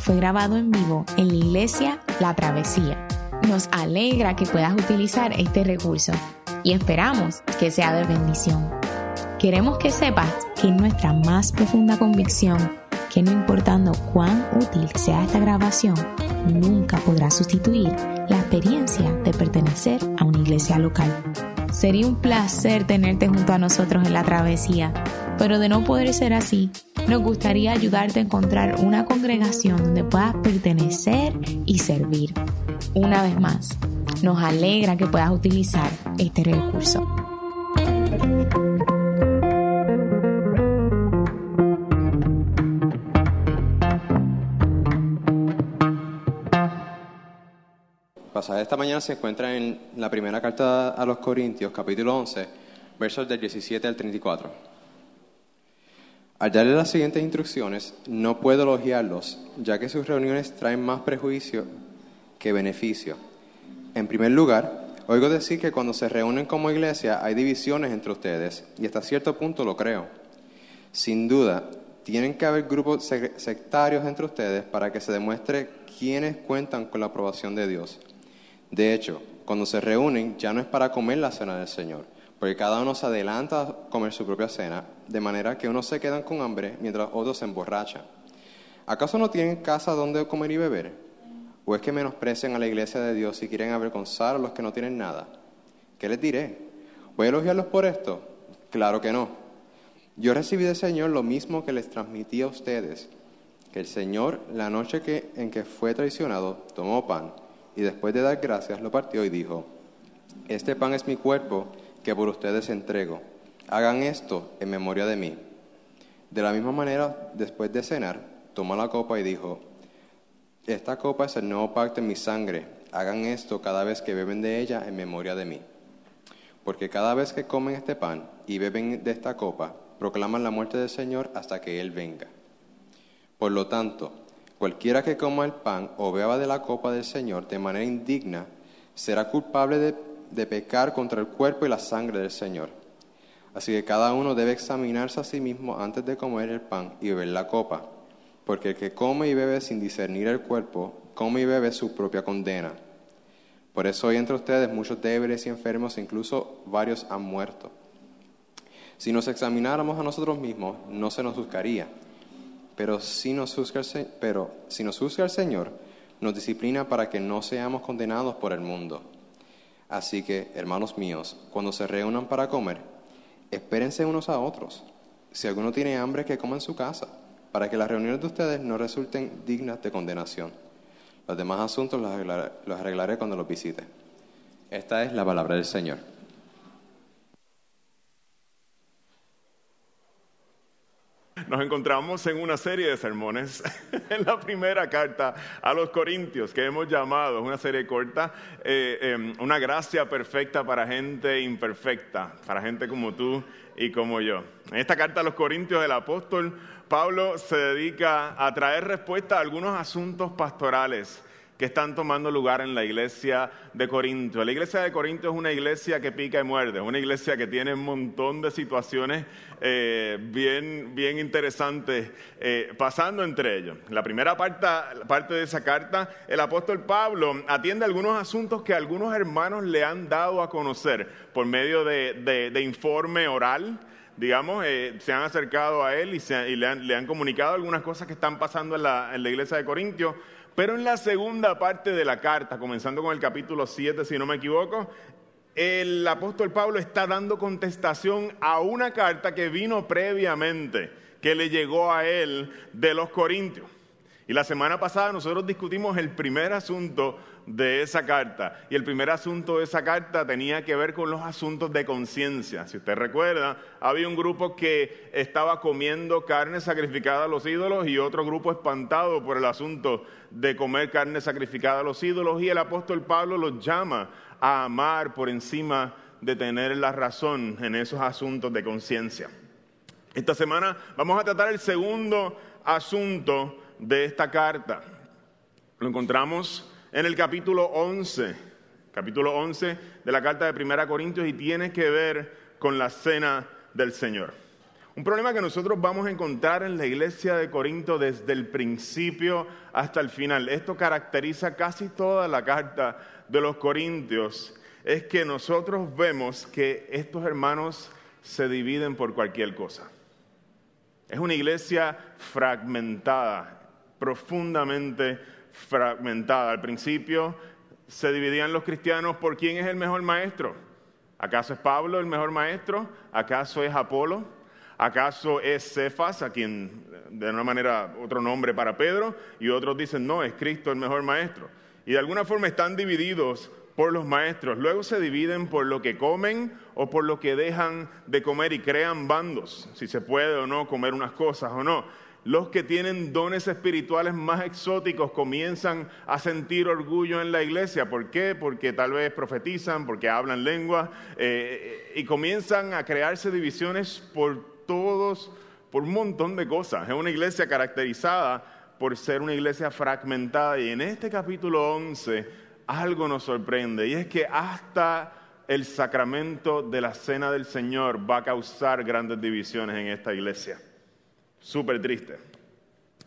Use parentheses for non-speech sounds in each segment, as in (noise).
fue grabado en vivo en la iglesia La Travesía. Nos alegra que puedas utilizar este recurso y esperamos que sea de bendición. Queremos que sepas que nuestra más profunda convicción que no importando cuán útil sea esta grabación, nunca podrá sustituir la experiencia de pertenecer a una iglesia local. Sería un placer tenerte junto a nosotros en la travesía, pero de no poder ser así, nos gustaría ayudarte a encontrar una congregación donde puedas pertenecer y servir. Una vez más, nos alegra que puedas utilizar este recurso. pasaje de esta mañana se encuentra en la primera carta a los Corintios, capítulo 11, versos del 17 al 34. Al darle las siguientes instrucciones, no puedo elogiarlos, ya que sus reuniones traen más prejuicio que beneficio. En primer lugar, oigo decir que cuando se reúnen como iglesia hay divisiones entre ustedes, y hasta cierto punto lo creo. Sin duda, tienen que haber grupos sectarios entre ustedes para que se demuestre quiénes cuentan con la aprobación de Dios. De hecho, cuando se reúnen ya no es para comer la cena del Señor, porque cada uno se adelanta a comer su propia cena, de manera que unos se quedan con hambre mientras otros se emborrachan. ¿Acaso no tienen casa donde comer y beber? ¿O es que menosprecian a la iglesia de Dios y quieren avergonzar a los que no tienen nada? ¿Qué les diré? ¿Voy a elogiarlos por esto? Claro que no. Yo recibí del Señor lo mismo que les transmití a ustedes, que el Señor, la noche en que fue traicionado, tomó pan y después de dar gracias lo partió y dijo, Este pan es mi cuerpo que por ustedes entrego. Hagan esto en memoria de mí. De la misma manera, después de cenar, tomó la copa y dijo, Esta copa es el nuevo pacto en mi sangre. Hagan esto cada vez que beben de ella en memoria de mí. Porque cada vez que comen este pan y beben de esta copa, proclaman la muerte del Señor hasta que Él venga. Por lo tanto, Cualquiera que coma el pan o beba de la copa del Señor de manera indigna será culpable de, de, pecar contra el cuerpo y la sangre del Señor. Así que cada uno debe examinarse a sí mismo antes de comer el pan y beber la copa, porque el que come y bebe sin discernir el cuerpo, come y bebe su propia condena. Por eso hay entre ustedes muchos débiles y enfermos, incluso varios han muerto. Si nos examináramos a nosotros mismos, no se nos juzgaría pero si nos juzga el, pero si nos juzga el Señor, nos disciplina para que no seamos condenados por el mundo. Así que, hermanos míos, cuando se reúnan para comer, espérense unos a otros. Si alguno tiene hambre, que coma en su casa, para que las reuniones de ustedes no resulten dignas de condenación. Los demás asuntos los arreglaré, los arreglaré cuando los visite. Esta es la palabra del Señor. Nos encontramos en una serie de sermones (laughs) en la primera carta a los Corintios que hemos llamado, una serie corta, eh, em, una gracia perfecta para gente imperfecta, para gente como tú y como yo. En esta carta a los Corintios el apóstol Pablo se dedica a traer respuesta a algunos asuntos pastorales que están tomando lugar en la iglesia de Corinto. La iglesia de Corinto es una iglesia que pica y muerde, es una iglesia que tiene un montón de situaciones eh, bien, bien interesantes eh, pasando entre ellos. La primera parte, parte de esa carta, el apóstol Pablo atiende algunos asuntos que algunos hermanos le han dado a conocer por medio de, informe oral digamos, eh, se han acercado a él y, le, han, comunicado algunas cosas que están pasando en la, en la iglesia de Corintios. Pero en la segunda parte de la carta, comenzando con el capítulo 7, si no me equivoco, el apóstol Pablo está dando contestación a una carta que vino previamente, que le llegó a él de los Corintios. Y la semana pasada nosotros discutimos el primer asunto de esa carta. Y el primer asunto de esa carta tenía que ver con los asuntos de conciencia. Si usted recuerda, había un grupo que estaba comiendo carne sacrificada a los ídolos y otro grupo espantado por el asunto de comer carne sacrificada a los ídolos. Y el apóstol Pablo los llama a amar por encima de tener la razón en esos asuntos de conciencia. Esta semana vamos a tratar el segundo asunto de esta carta. Lo encontramos en el capítulo 11, capítulo 11 de la carta de Primera Corintios y tiene que ver con la cena del Señor. Un problema que nosotros vamos a encontrar en la iglesia de Corinto desde el principio hasta el final. Esto caracteriza casi toda la carta de los Corintios. Es que nosotros vemos que estos hermanos se dividen por cualquier cosa. Es una iglesia fragmentada, profundamente fragmentada. Al principio se dividían los cristianos por quién es el mejor maestro. ¿Acaso es Pablo el mejor maestro? ¿Acaso es Apolo? ¿Acaso es Cefas, a quien de una manera otro nombre para Pedro? Y otros dicen, no, es Cristo el mejor maestro. Y de alguna forma están divididos por los maestros. Luego se dividen por lo que comen o por lo que dejan de comer y crean bandos, si se puede o no comer unas cosas o no los que tienen dones espirituales más exóticos comienzan a sentir orgullo en la iglesia. ¿Por qué? Porque tal vez profetizan, porque hablan lengua eh, y comienzan a crearse divisiones por todos, por un montón de cosas. Es una iglesia caracterizada por ser una iglesia fragmentada y en este capítulo 11 algo nos sorprende y es que hasta el sacramento de la cena del Señor va a causar grandes divisiones en esta iglesia. Súper triste.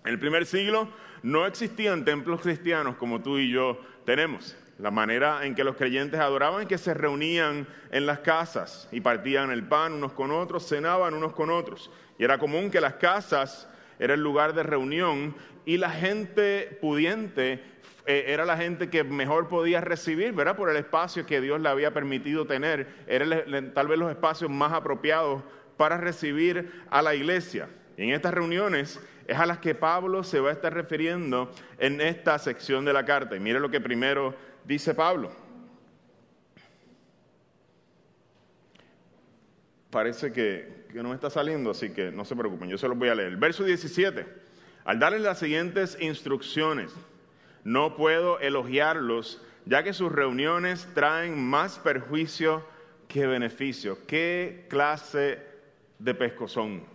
En el primer siglo no existían templos cristianos como tú y yo tenemos. La manera en que los creyentes adoraban es que se reunían en las casas y partían el pan unos con otros, cenaban unos con otros. Y era común que las casas era el lugar de reunión y la gente pudiente eh, era la gente que mejor podía recibir, ¿verdad? Por el espacio que Dios le había permitido tener. Eran tal vez los espacios más apropiados para recibir a la iglesia. Y en estas reuniones es a las que Pablo se va a estar refiriendo en esta sección de la carta. Y mire lo que primero dice Pablo. Parece que, no me está saliendo, así que no se preocupen, yo se los voy a leer. Verso 17. Al darles las siguientes instrucciones, no puedo elogiarlos, ya que sus reuniones traen más perjuicio que beneficio. ¿Qué clase de pesco son?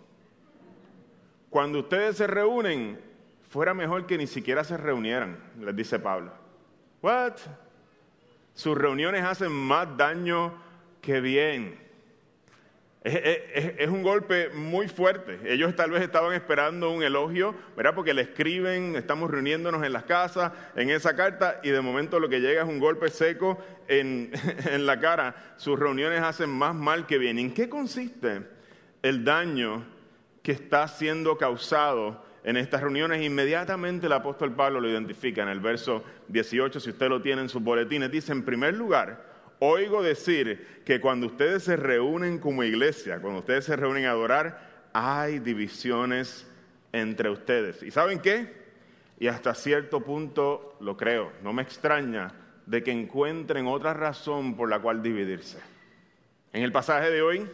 Cuando ustedes se reúnen, fuera mejor que ni siquiera se reunieran, les dice Pablo. What? Sus reuniones hacen más daño que bien. Es, un golpe muy fuerte. Ellos tal vez estaban esperando un elogio, ¿verdad? Porque le escriben, estamos reuniéndonos en las casas, en esa carta, y de momento lo que llega es un golpe seco en, (laughs) en la cara. Sus reuniones hacen más mal que bien. ¿En qué consiste el daño que está siendo causado en estas reuniones. Inmediatamente el apóstol Pablo lo identifica en el verso 18, si usted lo tiene en sus boletines, dice, en primer lugar, oigo decir que cuando ustedes se reúnen como iglesia, cuando ustedes se reúnen a adorar, hay divisiones entre ustedes. ¿Y saben qué? Y hasta cierto punto lo creo, no me extraña de que encuentren otra razón por la cual dividirse. En el pasaje de hoy,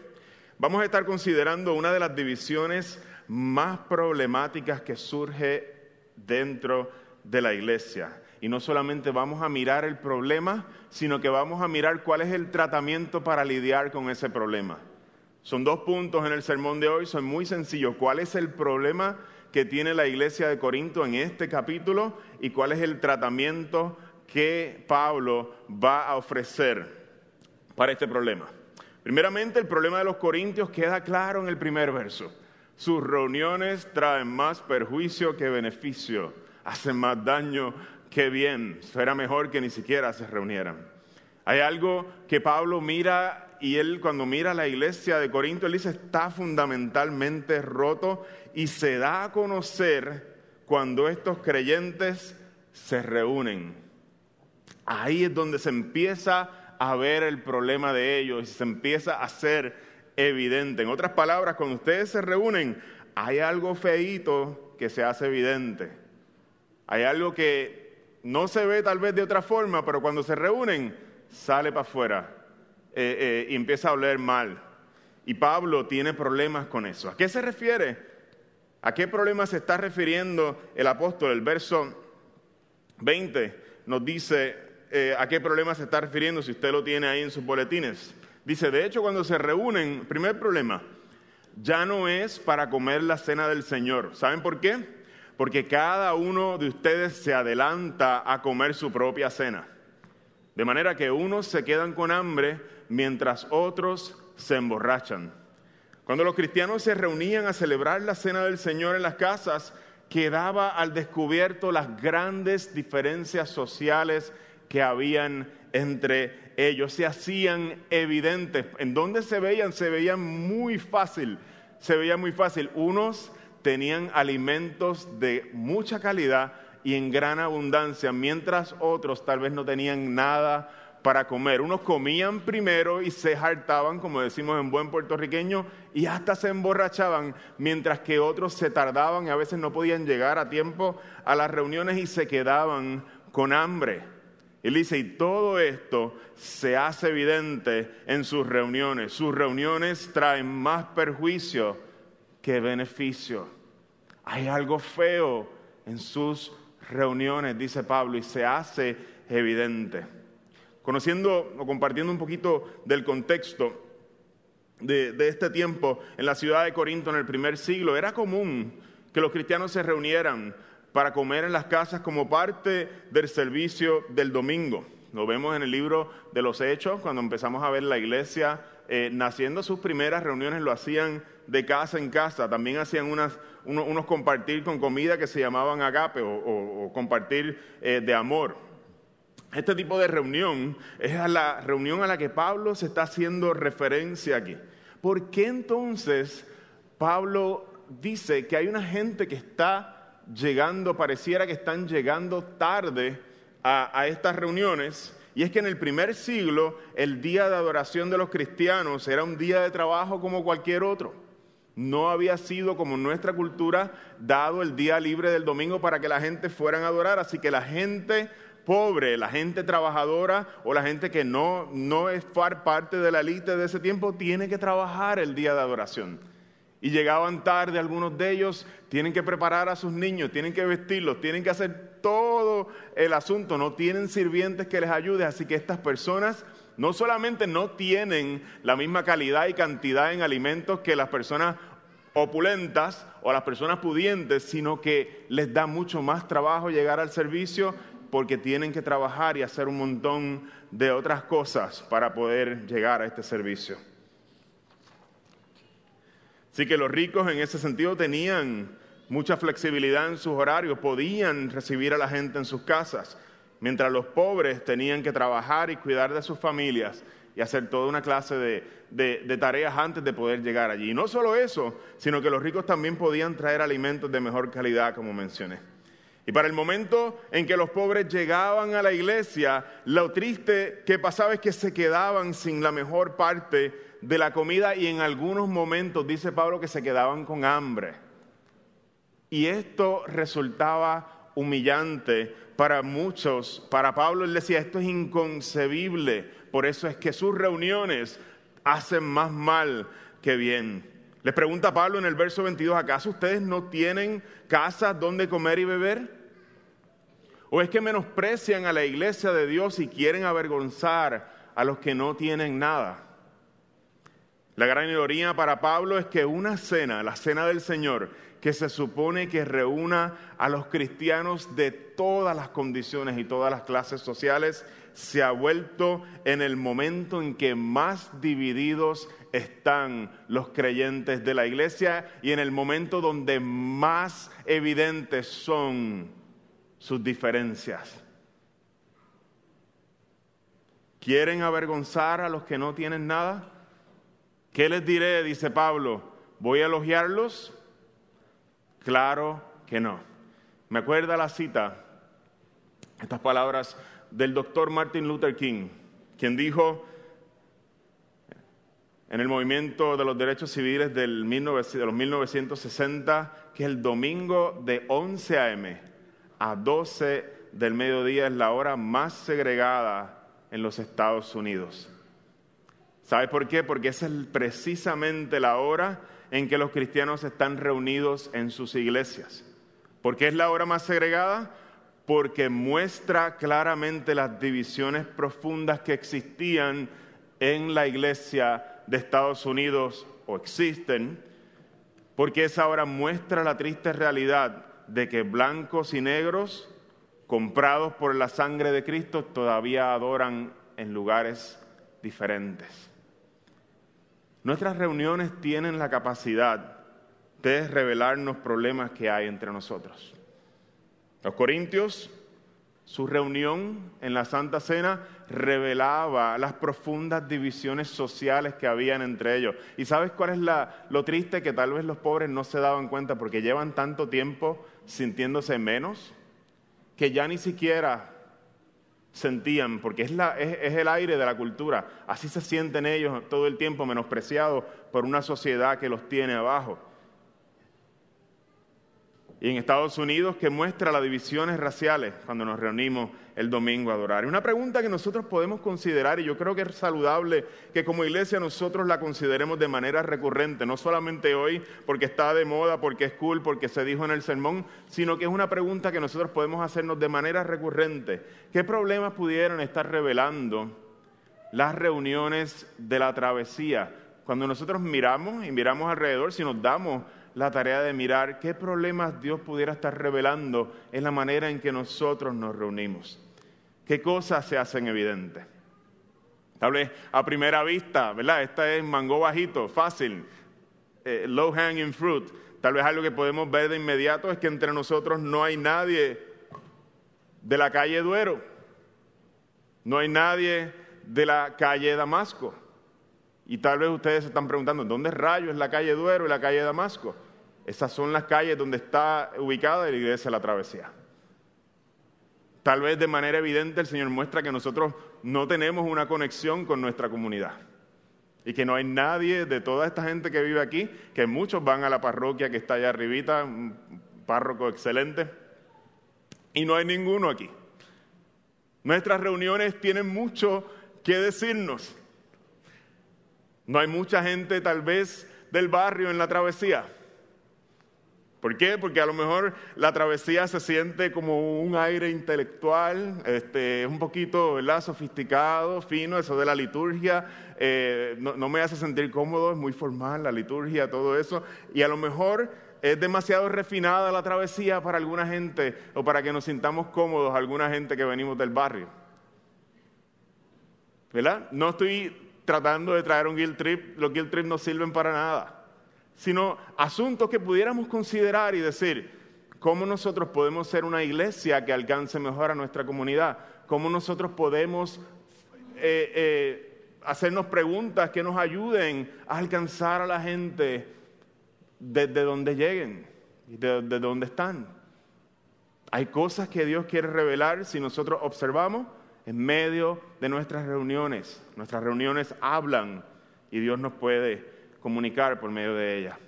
vamos a estar considerando una de las divisiones más problemáticas que surge dentro de la iglesia. Y no solamente vamos a mirar el problema, sino que vamos a mirar cuál es el tratamiento para lidiar con ese problema. Son dos puntos en el sermón de hoy, son muy sencillos. ¿Cuál es el problema que tiene la iglesia de Corinto en este capítulo y cuál es el tratamiento que Pablo va a ofrecer para este problema? Primeramente, el problema de los corintios queda claro en el primer verso. Sus reuniones traen más perjuicio que beneficio, hacen más daño que bien. Será mejor que ni siquiera se reunieran. Hay algo que Pablo mira y él cuando mira la iglesia de Corinto, él dice, está fundamentalmente roto y se da a conocer cuando estos creyentes se reúnen. Ahí es donde se empieza a ver el problema de ellos y se empieza a hacer evidente. En otras palabras, cuando ustedes se reúnen, hay algo feíto que se hace evidente. Hay algo que no se ve tal vez de otra forma, pero cuando se reúnen, sale para afuera eh, eh, y empieza a oler mal. Y Pablo tiene problemas con eso. ¿A qué se refiere? ¿A qué problema se está refiriendo el apóstol? El verso 20 nos dice, eh, a qué problema se está refiriendo si usted lo tiene ahí en sus boletines. Dice, de hecho, cuando se reúnen, primer problema, ya no es para comer la cena del Señor. ¿Saben por qué? Porque cada uno de ustedes se adelanta a comer su propia cena. De manera que unos se quedan con hambre mientras otros se emborrachan. Cuando los cristianos se reunían a celebrar la cena del Señor en las casas, quedaba al descubierto las grandes diferencias sociales que habían entre ellos, se hacían evidentes. ¿En dónde se veían? Se veían muy fácil, se veía muy fácil. Unos tenían alimentos de mucha calidad y en gran abundancia, mientras otros tal vez no tenían nada para comer. Unos comían primero y se hartaban, como decimos en buen puertorriqueño, y hasta se emborrachaban, mientras que otros se tardaban y a veces no podían llegar a tiempo a las reuniones y se quedaban con hambre. Él dice, y todo esto se hace evidente en sus reuniones. Sus reuniones traen más perjuicio que beneficio. Hay algo feo en sus reuniones, dice Pablo, y se hace evidente. Conociendo o compartiendo un poquito del contexto de, de, este tiempo en la ciudad de Corinto en el primer siglo, era común que los cristianos se reunieran para comer en las casas como parte del servicio del domingo. Lo vemos en el libro de los Hechos, cuando empezamos a ver la iglesia eh, naciendo sus primeras reuniones, lo hacían de casa en casa. También hacían unos, compartir con comida que se llamaban agape o, compartir eh, de amor. Este tipo de reunión es la reunión a la que Pablo se está haciendo referencia aquí. ¿Por qué entonces Pablo dice que hay una gente que está llegando, pareciera que están llegando tarde a estas reuniones? Y es que en el primer siglo el día de adoración de los cristianos era un día de trabajo como cualquier otro. No había sido como nuestra cultura dado el día libre del domingo para que la gente fuera a adorar. Así que la gente pobre, la gente trabajadora o la gente que no, no es parte de la élite de ese tiempo tiene que trabajar el día de adoración y llegaban tarde algunos de ellos, tienen que preparar a sus niños, tienen que vestirlos, tienen que hacer todo el asunto, no tienen sirvientes que les ayuden, así que estas personas no solamente no tienen la misma calidad y cantidad en alimentos que las personas opulentas o las personas pudientes, sino que les da mucho más trabajo llegar al servicio porque tienen que trabajar y hacer un montón de otras cosas para poder llegar a este servicio. Así que los ricos en ese sentido tenían mucha flexibilidad en sus horarios, podían recibir a la gente en sus casas, mientras los pobres tenían que trabajar y cuidar de sus familias y hacer toda una clase de, tareas antes de poder llegar allí. Y no solo eso, sino que los ricos también podían traer alimentos de mejor calidad, como mencioné. Y para el momento en que los pobres llegaban a la iglesia, lo triste que pasaba es que se quedaban sin la mejor parte de la comida y en algunos momentos, dice Pablo, que se quedaban con hambre. Y esto resultaba humillante para muchos. Para Pablo él decía, esto es inconcebible. Por eso es que sus reuniones hacen más mal que bien. Le pregunta Pablo en el verso 22, ¿acaso ustedes no tienen casas donde comer y beber? ¿O es que menosprecian a la iglesia de Dios y quieren avergonzar a los que no tienen nada? La gran ironía para Pablo es que una cena, la cena del Señor, que se supone que reúna a los cristianos de todas las condiciones y todas las clases sociales, se ha vuelto en el momento en que más divididos están los creyentes de la iglesia y en el momento donde más evidentes son sus diferencias. ¿Quieren avergonzar a los que no tienen nada? ¿Qué les diré? Dice Pablo. ¿Voy a elogiarlos? Claro que no. Me acuerda la cita, estas palabras del doctor Martin Luther King, quien dijo en el movimiento de los derechos civiles del de los 1960 que el domingo de 11 a.m. a 12 del mediodía es la hora más segregada en los Estados Unidos. ¿Sabe por qué? Porque esa es precisamente la hora en que los cristianos están reunidos en sus iglesias. ¿Por qué es la hora más segregada? Porque muestra claramente las divisiones profundas que existían en la iglesia de Estados Unidos o existen, porque esa hora muestra la triste realidad de que blancos y negros, comprados por la sangre de Cristo, todavía adoran en lugares diferentes. Nuestras reuniones tienen la capacidad de revelarnos problemas que hay entre nosotros. Los corintios, su reunión en la Santa Cena revelaba las profundas divisiones sociales que habían entre ellos. ¿Y sabes cuál es lo triste? Que tal vez los pobres no se daban cuenta porque llevan tanto tiempo sintiéndose menos que ya ni siquiera sentían, porque es, es, el aire de la cultura, así se sienten ellos todo el tiempo menospreciados por una sociedad que los tiene abajo y en Estados Unidos que muestra las divisiones raciales cuando nos reunimos el domingo a adorar. Una pregunta que nosotros podemos considerar, y yo creo que es saludable que como iglesia nosotros la consideremos de manera recurrente, no solamente hoy porque está de moda, porque es cool, porque se dijo en el sermón, sino que es una pregunta que nosotros podemos hacernos de manera recurrente. ¿Qué problemas pudieran estar revelando las reuniones de la travesía? Cuando nosotros miramos y miramos alrededor, si nos damos la tarea de mirar qué problemas Dios pudiera estar revelando en la manera en que nosotros nos reunimos. ¿Qué cosas se hacen evidentes? Tal vez a primera vista, ¿verdad? Esta es mango bajito, fácil, eh, low hanging fruit. Tal vez algo que podemos ver de inmediato es que entre nosotros no hay nadie de la calle Duero, no hay nadie de la calle Damasco. Y tal vez ustedes se están preguntando, ¿dónde rayos es la calle Duero y la calle Damasco? Esas son las calles donde está ubicada la iglesia de la travesía. Tal vez de manera evidente el Señor muestra que nosotros no tenemos una conexión con nuestra comunidad y que no hay nadie de toda esta gente que vive aquí, que muchos van a la parroquia que está allá arribita, un párroco excelente, y no hay ninguno aquí. Nuestras reuniones tienen mucho que decirnos. No hay mucha gente tal vez del barrio en la travesía. ¿Por qué? Porque a lo mejor la travesía se siente como un aire intelectual, este, un poquito ¿verdad? sofisticado, fino, eso de la liturgia, eh, no, no me hace sentir cómodo, es muy formal la liturgia, todo eso, y a lo mejor es demasiado refinada la travesía para alguna gente o para que nos sintamos cómodos alguna gente que venimos del barrio. ¿Verdad? No estoy tratando de traer un guilt trip, los guilt trips no sirven para nada sino asuntos que pudiéramos considerar y decir, ¿cómo nosotros podemos ser una iglesia que alcance mejor a nuestra comunidad? ¿Cómo nosotros podemos eh, eh, hacernos preguntas que nos ayuden a alcanzar a la gente desde donde lleguen y de, de donde están? Hay cosas que Dios quiere revelar si nosotros observamos en medio de nuestras reuniones. Nuestras reuniones hablan y Dios nos puede comunicar por medio de ella.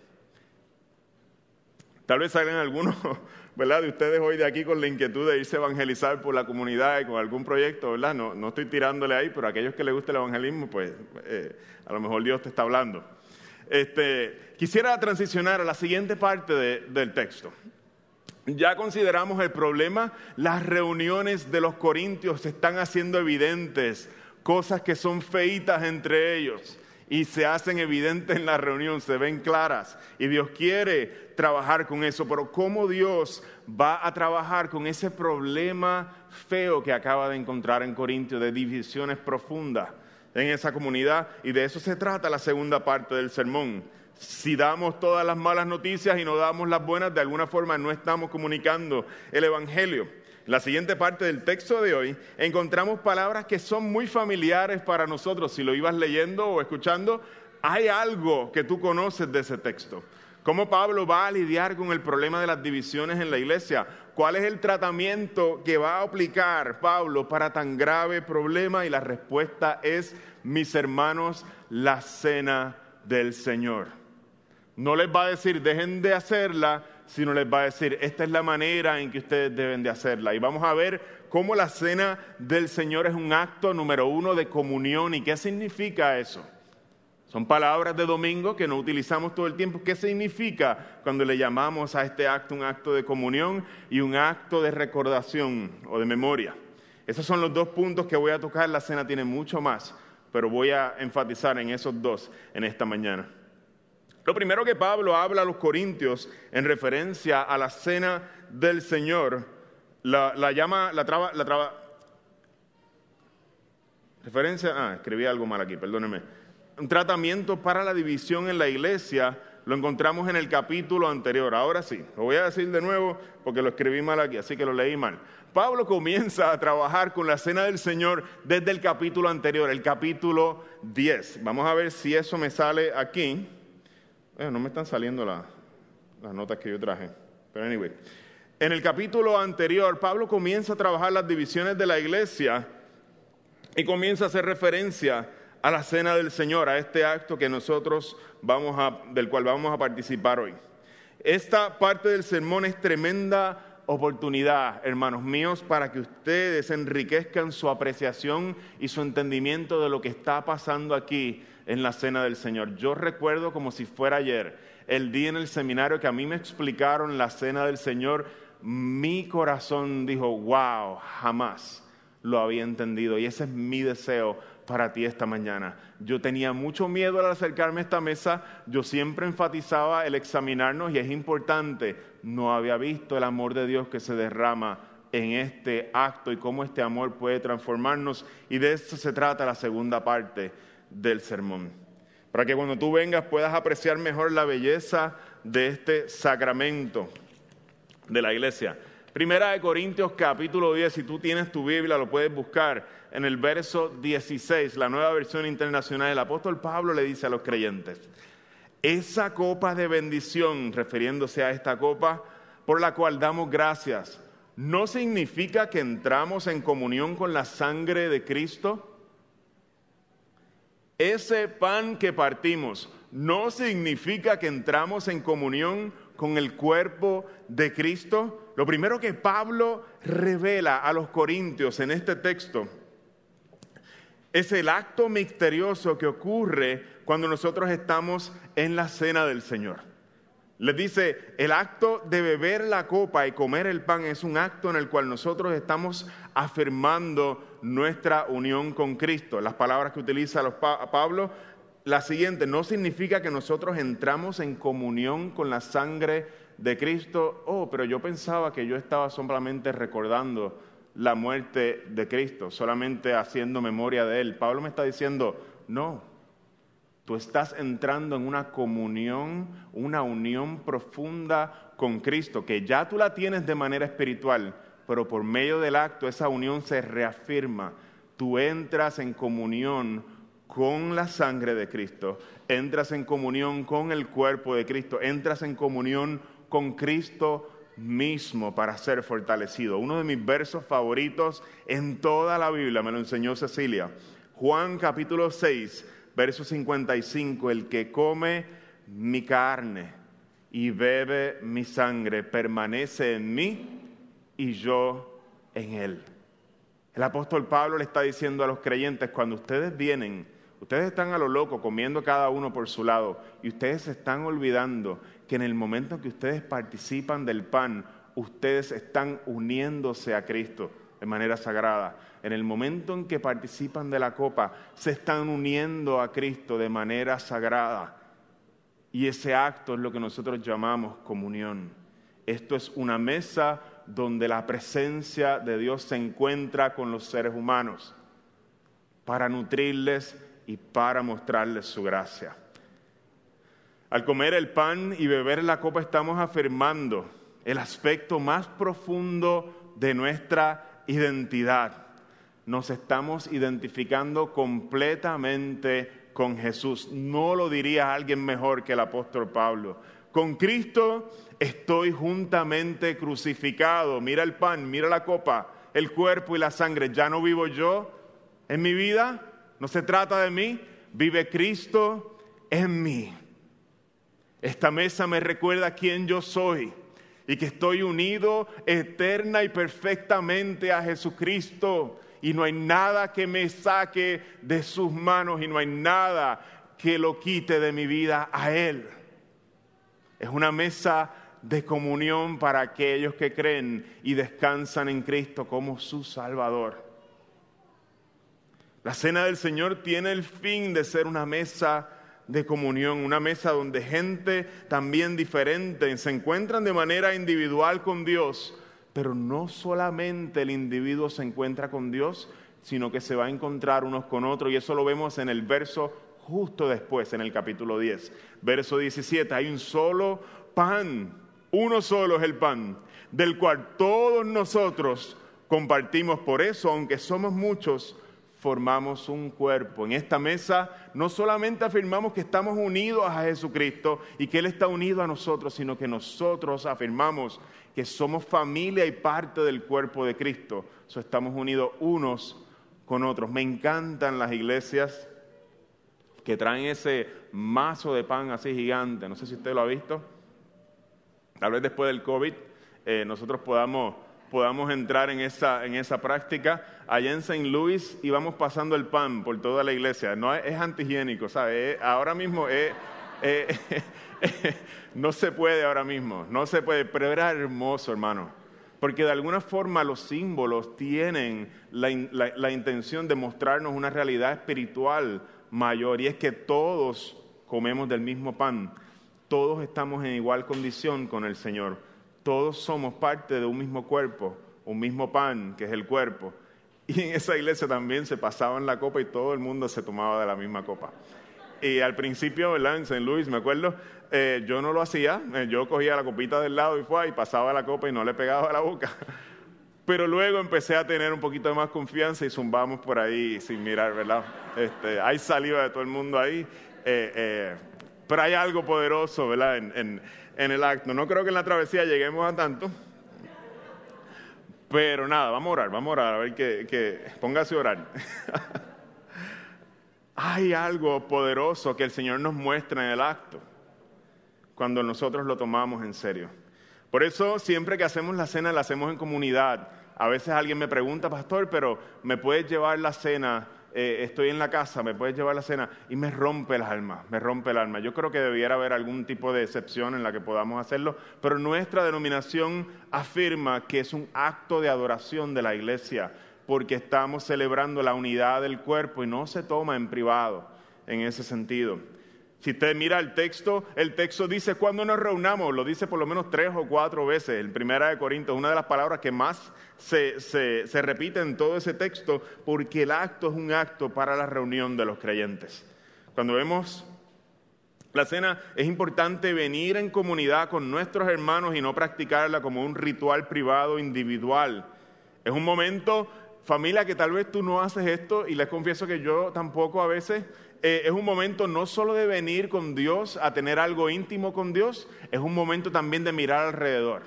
Tal vez salgan algunos, (laughs) ¿verdad? De ustedes hoy de aquí con la inquietud de irse a evangelizar por la comunidad y con algún proyecto, ¿verdad? No, no estoy tirándole ahí, pero a aquellos que les guste el evangelismo, pues eh, a lo mejor Dios te está hablando. Este, quisiera transicionar a la siguiente parte del texto. Ya consideramos el problema, las reuniones de los corintios se están haciendo evidentes, cosas que son feitas entre ellos y se hacen evidentes en la reunión, se ven claras. Y Dios quiere trabajar con eso, pero ¿cómo Dios va a trabajar con ese problema feo que acaba de encontrar en Corintio de divisiones profundas en esa comunidad? Y de eso se trata la segunda parte del sermón. Si damos todas las malas noticias y no damos las buenas, de alguna forma no estamos comunicando el Evangelio. En la siguiente parte del texto de hoy encontramos palabras que son muy familiares para nosotros. Si lo ibas leyendo o escuchando, hay algo que tú conoces de ese texto. ¿Cómo Pablo va a lidiar con el problema de las divisiones en la iglesia? ¿Cuál es el tratamiento que va a aplicar Pablo para tan grave problema? Y la respuesta es, mis hermanos, la cena del Señor. No les va a decir, dejen de hacerla, sino les va a decir, esta es la manera en que ustedes deben de hacerla. Y vamos a ver cómo la cena del Señor es un acto número uno de comunión y qué significa eso. Son palabras de domingo que no utilizamos todo el tiempo. ¿Qué significa cuando le llamamos a este acto un acto de comunión y un acto de recordación o de memoria? Esos son los dos puntos que voy a tocar. La cena tiene mucho más, pero voy a enfatizar en esos dos en esta mañana. Lo primero que Pablo habla a los corintios en referencia a la cena del Señor, la, llama, la traba, referencia, ah, escribí algo mal aquí, perdónenme. un tratamiento para la división en la iglesia lo encontramos en el capítulo anterior. Ahora sí, lo voy a decir de nuevo porque lo escribí mal aquí, así que lo leí mal. Pablo comienza a trabajar con la cena del Señor desde el capítulo anterior, el capítulo 10. Vamos a ver si eso me sale aquí. No me están saliendo las notas que yo traje, pero anyway. En el capítulo anterior, Pablo comienza a trabajar las divisiones de la iglesia y comienza a hacer referencia a la cena del Señor, a este acto que nosotros vamos a, del cual vamos a participar hoy. Esta parte del sermón es tremenda oportunidad, hermanos míos, para que ustedes enriquezcan su apreciación y su entendimiento de lo que está pasando aquí en la cena del Señor. Yo recuerdo como si fuera ayer, el día en el seminario que a mí me explicaron la cena del Señor, mi corazón dijo, wow, jamás lo había entendido. Y ese es mi deseo para ti esta mañana. Yo tenía mucho miedo al acercarme a esta mesa, yo siempre enfatizaba el examinarnos y es importante, no había visto el amor de Dios que se derrama en este acto y cómo este amor puede transformarnos y de eso se trata la segunda parte del sermón. Para que cuando tú vengas puedas apreciar mejor la belleza de este sacramento de la iglesia. Primera de Corintios capítulo 10, si tú tienes tu Biblia lo puedes buscar en el verso 16, la nueva versión internacional, el apóstol Pablo le dice a los creyentes, esa copa de bendición, refiriéndose a esta copa por la cual damos gracias, ¿no significa que entramos en comunión con la sangre de Cristo? Ese pan que partimos, ¿no significa que entramos en comunión con el cuerpo de Cristo? Lo primero que Pablo revela a los corintios en este texto es el acto misterioso que ocurre cuando nosotros estamos en la cena del Señor. Les dice, el acto de beber la copa y comer el pan es un acto en el cual nosotros estamos afirmando nuestra unión con Cristo. Las palabras que utiliza Pablo, la siguiente, no significa que nosotros entramos en comunión con la sangre de Cristo. Oh, pero yo pensaba que yo estaba solamente recordando la muerte de Cristo, solamente haciendo memoria de Él. Pablo me está diciendo, no, tú estás entrando en una comunión, una unión profunda con Cristo, que ya tú la tienes de manera espiritual, pero por medio del acto esa unión se reafirma. Tú entras en comunión con la sangre de Cristo, entras en comunión con el cuerpo de Cristo, entras en comunión con Cristo mismo para ser fortalecido. Uno de mis versos favoritos en toda la Biblia me lo enseñó Cecilia. Juan capítulo 6, verso 55, el que come mi carne y bebe mi sangre permanece en mí y yo en él. El apóstol Pablo le está diciendo a los creyentes, cuando ustedes vienen, ustedes están a lo loco comiendo cada uno por su lado y ustedes se están olvidando que en el momento en que ustedes participan del pan, ustedes están uniéndose a Cristo de manera sagrada. En el momento en que participan de la copa, se están uniendo a Cristo de manera sagrada. Y ese acto es lo que nosotros llamamos comunión. Esto es una mesa donde la presencia de Dios se encuentra con los seres humanos para nutrirles y para mostrarles su gracia. Al comer el pan y beber la copa estamos afirmando el aspecto más profundo de nuestra identidad. Nos estamos identificando completamente con Jesús. No lo diría alguien mejor que el apóstol Pablo. Con Cristo estoy juntamente crucificado. Mira el pan, mira la copa, el cuerpo y la sangre. Ya no vivo yo en mi vida, no se trata de mí, vive Cristo en mí. Esta mesa me recuerda quién yo soy y que estoy unido eterna y perfectamente a Jesucristo y no hay nada que me saque de sus manos y no hay nada que lo quite de mi vida a Él. Es una mesa de comunión para aquellos que creen y descansan en Cristo como su Salvador. La cena del Señor tiene el fin de ser una mesa de comunión, una mesa donde gente también diferente se encuentran de manera individual con Dios, pero no solamente el individuo se encuentra con Dios, sino que se va a encontrar unos con otros, y eso lo vemos en el verso justo después en el capítulo 10, verso 17, hay un solo pan, uno solo es el pan, del cual todos nosotros compartimos. Por eso, aunque somos muchos, formamos un cuerpo. En esta mesa no solamente afirmamos que estamos unidos a Jesucristo y que Él está unido a nosotros, sino que nosotros afirmamos que somos familia y parte del cuerpo de Cristo. So, estamos unidos unos con otros. Me encantan las iglesias que traen ese mazo de pan así gigante. No sé si usted lo ha visto. Tal vez después del COVID eh, nosotros podamos podamos entrar en esa, en esa práctica. Allá en St. Louis íbamos pasando el pan por toda la iglesia. No es, antihigiénico, ¿sabe? ahora mismo (laughs) no se puede ahora mismo, no se puede, pero era hermoso, hermano. Porque de alguna forma los símbolos tienen la, la intención de mostrarnos una realidad espiritual mayor y es que todos comemos del mismo pan, todos estamos en igual condición con el Señor todos somos parte de un mismo cuerpo, un mismo pan, que es el cuerpo. Y en esa iglesia también se pasaban la copa y todo el mundo se tomaba de la misma copa. Y al principio, ¿verdad? En St. Louis, me acuerdo, eh, yo no lo hacía, eh, yo cogía la copita del lado y fue y pasaba la copa y no le pegaba a la boca. (laughs) Pero luego empecé a tener un poquito más confianza y zumbamos por ahí sin mirar, ¿verdad? Este, hay saliva de todo el mundo ahí, eh, pero hay algo poderoso, ¿verdad? en, el acto. No creo que en la travesía lleguemos a tanto. Pero nada, vamos a orar, vamos a orar, a ver que, póngase a orar. (laughs) Hay algo poderoso que el Señor nos muestra en el acto cuando nosotros lo tomamos en serio. Por eso siempre que hacemos la cena la hacemos en comunidad. A veces alguien me pregunta, pastor, pero ¿me puedes llevar la cena eh, estoy en la casa, me puedes llevar la cena, y me rompe el alma, me rompe el alma. Yo creo que debiera haber algún tipo de excepción en la que podamos hacerlo, pero nuestra denominación afirma que es un acto de adoración de la iglesia, porque estamos celebrando la unidad del cuerpo y no se toma en privado en ese sentido. Si usted mira el texto, el texto dice cuando nos reunamos, lo dice por lo menos tres o cuatro veces. En Primera de Corintios, una de las palabras que más se, se repite en todo ese texto, porque el acto es un acto para la reunión de los creyentes. Cuando vemos la cena, es importante venir en comunidad con nuestros hermanos y no practicarla como un ritual privado individual. Es un momento, familia, que tal vez tú no haces esto y les confieso que yo tampoco a veces eh, es un momento no solo de venir con Dios, a tener algo íntimo con Dios, es un momento también de mirar alrededor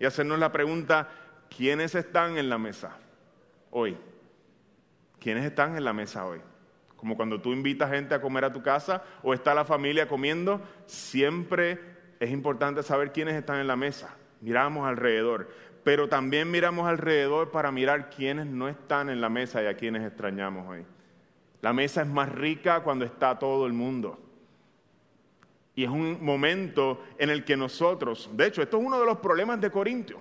y hacernos la pregunta, ¿quiénes están en la mesa hoy? ¿Quiénes están en la mesa hoy? Como cuando tú invitas gente a comer a tu casa o está la familia comiendo, siempre es importante saber quiénes están en la mesa. Miramos alrededor, pero también miramos alrededor para mirar quiénes no están en la mesa y a quienes extrañamos hoy. La mesa es más rica cuando está todo el mundo. Y es un momento en el que nosotros, de hecho, esto es uno de los problemas de Corintio,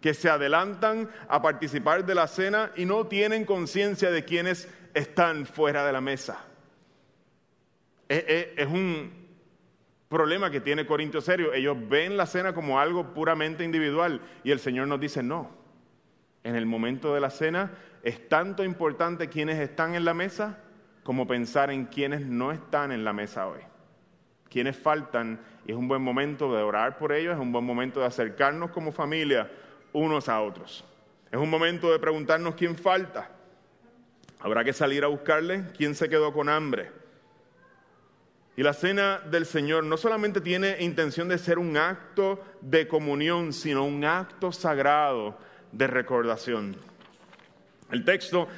que se adelantan a participar de la cena y no tienen conciencia de quienes están fuera de la mesa. Es, un problema que tiene Corintio serio. Ellos ven la cena como algo puramente individual y el Señor nos dice, no, en el momento de la cena es tanto importante quienes están en la mesa como pensar en quienes no están en la mesa hoy, quienes faltan, y es un buen momento de orar por ellos, es un buen momento de acercarnos como familia unos a otros. Es un momento de preguntarnos quién falta. Habrá que salir a buscarle quién se quedó con hambre. Y la cena del Señor no solamente tiene intención de ser un acto de comunión, sino un acto sagrado de recordación. El texto,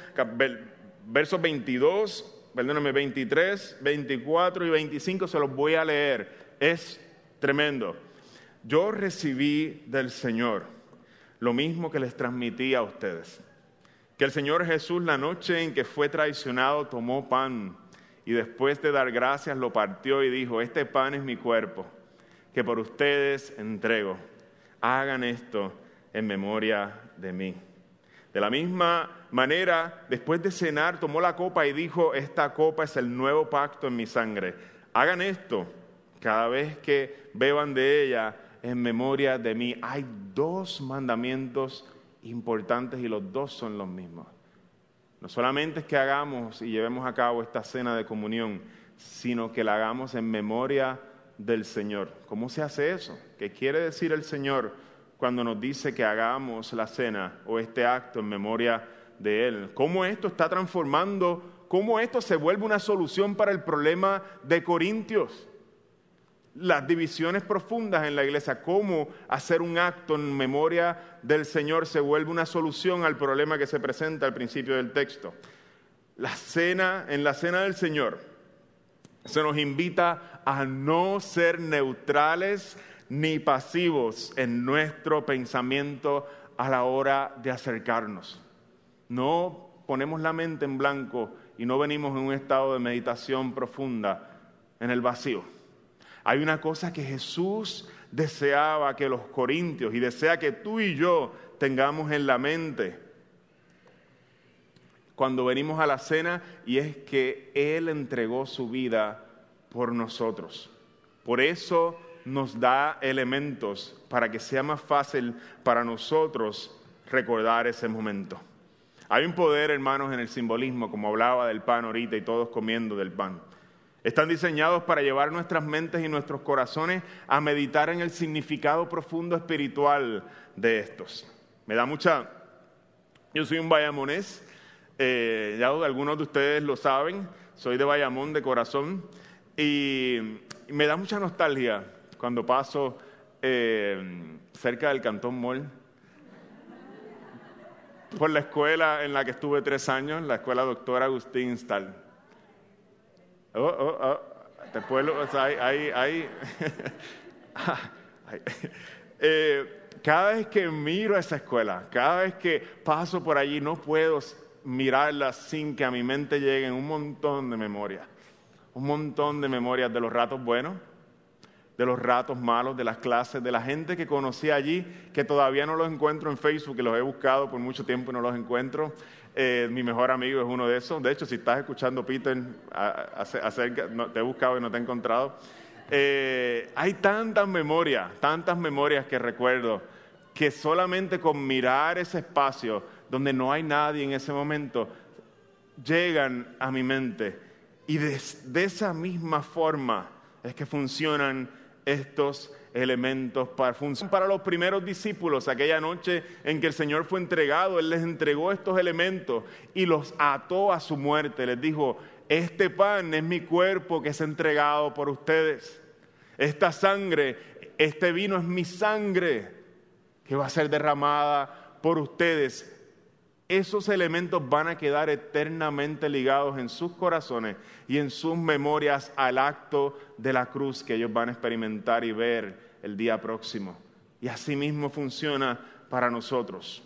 versos 22 perdóname, 23, 24 y 25 se los voy a leer. Es tremendo. Yo recibí del Señor lo mismo que les transmití a ustedes. Que el Señor Jesús la noche en que fue traicionado tomó pan y después de dar gracias lo partió y dijo, este pan es mi cuerpo, que por ustedes entrego. Hagan esto en memoria de mí. De la misma manera, después de cenar, tomó la copa y dijo, esta copa es el nuevo pacto en mi sangre. Hagan esto cada vez que beban de ella en memoria de mí. Hay dos mandamientos importantes y los dos son los mismos. No solamente es que hagamos y llevemos a cabo esta cena de comunión, sino que la hagamos en memoria del Señor. ¿Cómo se hace eso? ¿Qué quiere decir el Señor cuando nos dice que hagamos la cena o este acto en memoria de Él? ¿Cómo esto está transformando? ¿Cómo esto se vuelve una solución para el problema de Corintios? Las divisiones profundas en la iglesia, cómo hacer un acto en memoria del Señor se vuelve una solución al problema que se presenta al principio del texto. La cena, en la cena del Señor, se nos invita a no ser neutrales ni pasivos en nuestro pensamiento a la hora de acercarnos. No ponemos la mente en blanco y no venimos en un estado de meditación profunda en el vacío. Hay una cosa que Jesús deseaba que los corintios y desea que tú y yo tengamos en la mente cuando venimos a la cena y es que Él entregó su vida por nosotros. Por eso nos da elementos para que sea más fácil para nosotros recordar ese momento. Hay un poder, hermanos, en el simbolismo, como hablaba del pan ahorita y todos comiendo del pan. Están diseñados para llevar nuestras mentes y nuestros corazones a meditar en el significado profundo espiritual de estos. Me da mucha... Yo soy un bayamonés, eh, ya algunos de ustedes lo saben, soy de Bayamón de corazón y me da mucha nostalgia cuando paso eh, cerca del Cantón Mall por la escuela en la que estuve tres años, la escuela doctora Agustín Stahl. Oh, oh, oh, te o sea, hay, hay, (laughs) eh, cada vez que miro esa escuela, cada vez que paso por allí, no puedo mirarla sin que a mi mente lleguen un montón de memorias. Un montón de memorias de los ratos buenos, de los ratos malos, de las clases, de la gente que conocí allí, que todavía no los encuentro en Facebook, que los he buscado por mucho tiempo y no los encuentro. Eh, mi mejor amigo es uno de esos. De hecho, si estás escuchando, Peter, te he buscado y no te he encontrado. Eh, hay tantas memorias, tantas memorias que recuerdo, que solamente con mirar ese espacio donde no hay nadie en ese momento, llegan a mi mente y de, esa misma forma es que funcionan estos elementos para, para los primeros discípulos. Aquella noche en que el Señor fue entregado, Él les entregó estos elementos y los ató a su muerte. Les dijo, este pan es mi cuerpo que es entregado por ustedes. Esta sangre, este vino es mi sangre que va a ser derramada por ustedes esos elementos van a quedar eternamente ligados en sus corazones y en sus memorias al acto de la cruz que ellos van a experimentar y ver el día próximo. Y así mismo funciona para nosotros.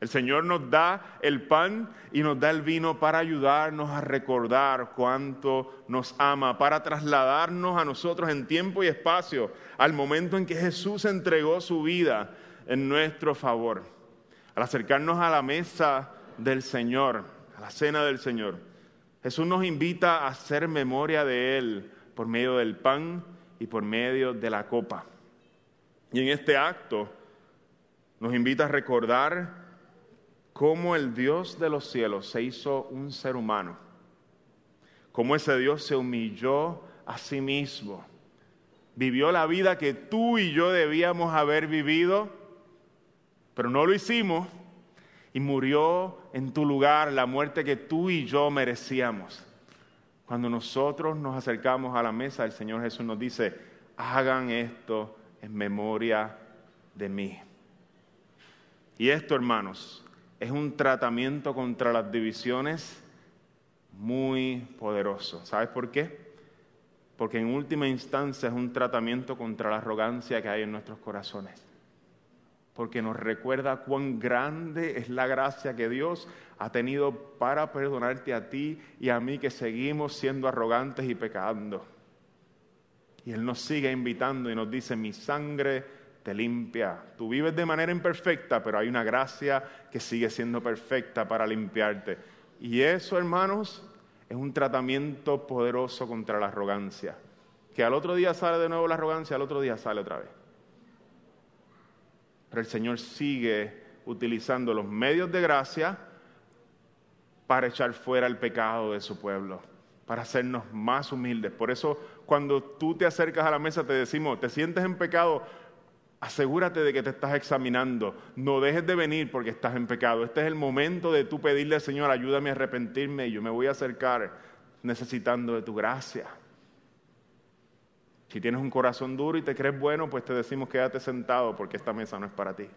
El Señor nos da el pan y nos da el vino para ayudarnos a recordar cuánto nos ama, para trasladarnos a nosotros en tiempo y espacio al momento en que Jesús entregó su vida en nuestro favor. Al acercarnos a la mesa del Señor, a la cena del Señor, Jesús nos invita a hacer memoria de Él por medio del pan y por medio de la copa. Y en este acto nos invita a recordar cómo el Dios de los cielos se hizo un ser humano, cómo ese Dios se humilló a sí mismo, vivió la vida que tú y yo debíamos haber vivido pero no lo hicimos y murió en tu lugar la muerte que tú y yo merecíamos. Cuando nosotros nos acercamos a la mesa, el Señor Jesús nos dice, hagan esto en memoria de mí. Y esto, hermanos, es un tratamiento contra las divisiones muy poderoso. ¿Sabes por qué? Porque en última instancia es un tratamiento contra la arrogancia que hay en nuestros corazones porque nos recuerda cuán grande es la gracia que Dios ha tenido para perdonarte a ti y a mí que seguimos siendo arrogantes y pecando. Y Él nos sigue invitando y nos dice, mi sangre te limpia. Tú vives de manera imperfecta, pero hay una gracia que sigue siendo perfecta para limpiarte. Y eso, hermanos, es un tratamiento poderoso contra la arrogancia. Que al otro día sale de nuevo la arrogancia, al otro día sale otra vez. Pero el Señor sigue utilizando los medios de gracia para echar fuera el pecado de su pueblo, para hacernos más humildes. Por eso cuando tú te acercas a la mesa te decimos, te sientes en pecado, asegúrate de que te estás examinando. No dejes de venir porque estás en pecado. Este es el momento de tú pedirle al Señor, ayúdame a arrepentirme y yo me voy a acercar necesitando de tu gracia. Si tienes un corazón duro y te crees bueno, pues te decimos quédate sentado porque esta mesa no es para ti.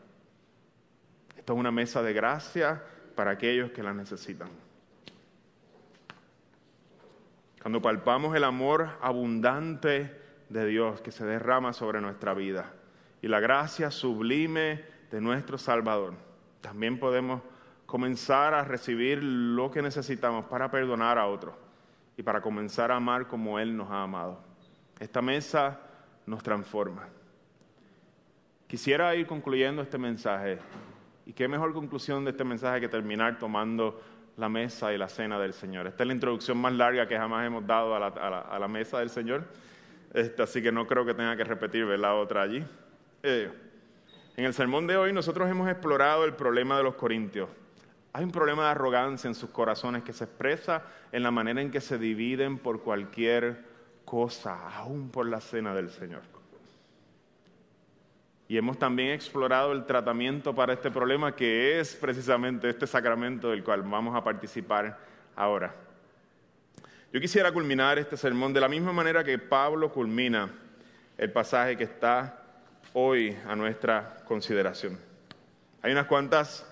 Esta es una mesa de gracia para aquellos que la necesitan. Cuando palpamos el amor abundante de Dios que se derrama sobre nuestra vida y la gracia sublime de nuestro Salvador, también podemos comenzar a recibir lo que necesitamos para perdonar a otros y para comenzar a amar como Él nos ha amado. Esta mesa nos transforma. Quisiera ir concluyendo este mensaje. Y qué mejor conclusión de este mensaje que terminar tomando la mesa y la cena del Señor. Esta es la introducción más larga que jamás hemos dado a la, mesa del Señor, este, así que no creo que tenga que repetir la otra allí. Eh, en el sermón de hoy nosotros hemos explorado el problema de los corintios. Hay un problema de arrogancia en sus corazones que se expresa en la manera en que se dividen por cualquier cosa, aún por la cena del Señor. Y hemos también explorado el tratamiento para este problema que es precisamente este sacramento del cual vamos a participar ahora. Yo quisiera culminar este sermón de la misma manera que Pablo culmina el pasaje que está hoy a nuestra consideración. Hay unas cuantas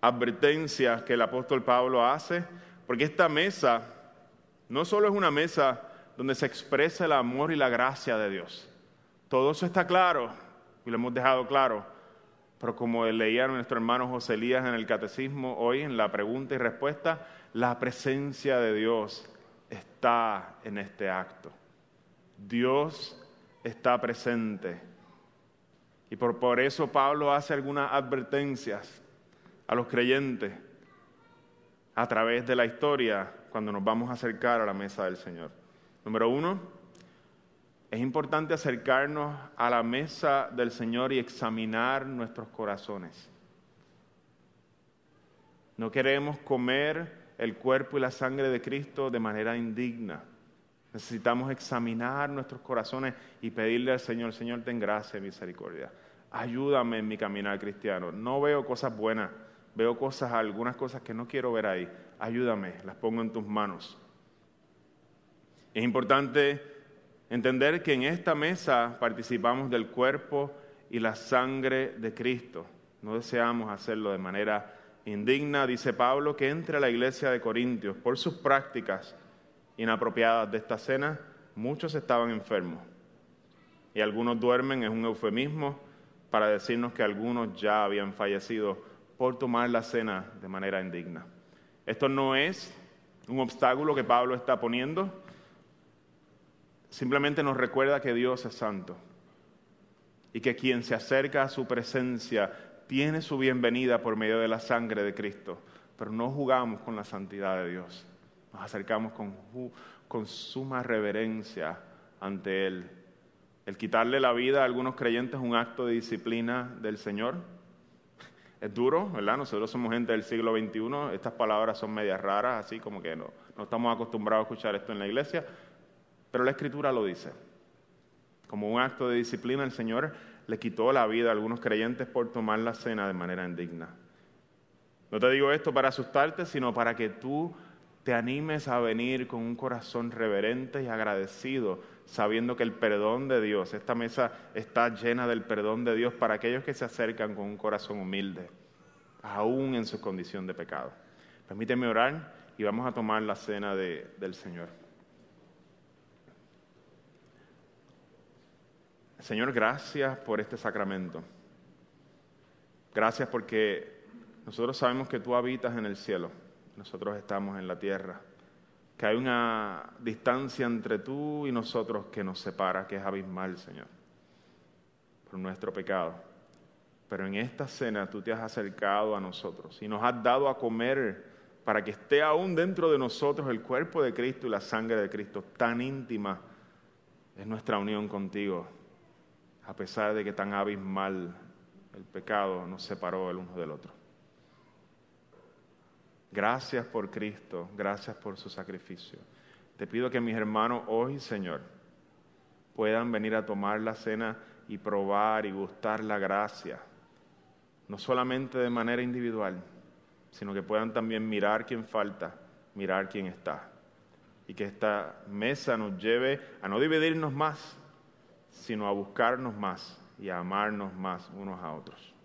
advertencias que el apóstol Pablo hace, porque esta mesa no solo es una mesa donde se expresa el amor y la gracia de Dios. Todo eso está claro, y lo hemos dejado claro. Pero como leía nuestro hermano José Elías en el catecismo hoy, en la pregunta y respuesta, la presencia de Dios está en este acto. Dios está presente. Y por, por eso Pablo hace algunas advertencias a los creyentes a través de la historia cuando nos vamos a acercar a la mesa del Señor. Número uno, es importante acercarnos a la mesa del Señor y examinar nuestros corazones. No queremos comer el cuerpo y la sangre de Cristo de manera indigna. Necesitamos examinar nuestros corazones y pedirle al Señor, Señor, ten gracia y misericordia. Ayúdame en mi caminar cristiano. No veo cosas buenas, veo cosas, algunas cosas que no quiero ver ahí. Ayúdame, las pongo en tus manos. Es importante Entender que en esta mesa participamos del cuerpo y la sangre de Cristo. No deseamos hacerlo de manera indigna, dice Pablo, que entre a la iglesia de Corintios por sus prácticas inapropiadas de esta cena, muchos estaban enfermos. Y algunos duermen, es un eufemismo para decirnos que algunos ya habían fallecido por tomar la cena de manera indigna. Esto no es un obstáculo que Pablo está poniendo, simplemente nos recuerda que Dios es santo y que quien se acerca a su presencia tiene su bienvenida por medio de la sangre de Cristo, pero no jugamos con la santidad de Dios, nos acercamos con, suma reverencia ante Él. El quitarle la vida a algunos creyentes es un acto de disciplina del Señor. Es duro, ¿verdad? Nosotros somos gente del siglo XXI, estas palabras son medias raras, así como que no estamos acostumbrados a escuchar esto en la iglesia, pero la escritura lo dice. Como un acto de disciplina, el Señor le quitó la vida a algunos creyentes por tomar la cena de manera indigna. No te digo esto para asustarte, sino para que tú te animes a venir con un corazón reverente y agradecido, sabiendo que el perdón de Dios, esta mesa está llena del perdón de Dios para aquellos que se acercan con un corazón humilde, aún en su condición de pecado. Permíteme orar y vamos a tomar la cena del Señor. Señor, gracias por este sacramento. Gracias porque nosotros sabemos que tú habitas en el cielo, nosotros estamos en la tierra, que hay una distancia entre tú y nosotros que nos separa, que es abismal, Señor, por nuestro pecado. Pero en esta cena tú te has acercado a nosotros y nos has dado a comer para que esté aún dentro de nosotros el cuerpo de Cristo y la sangre de Cristo. Tan íntima es nuestra unión contigo a pesar de que tan abismal el pecado nos separó el uno del otro. Gracias por Cristo, gracias por su sacrificio. Te pido que mis hermanos hoy, Señor, puedan venir a tomar la cena y probar y gustar la gracia, no solamente de manera individual, sino que puedan también mirar quién falta, mirar quién está. Y que esta mesa nos lleve a no dividirnos más, sino a buscarnos más y a amarnos más unos a otros.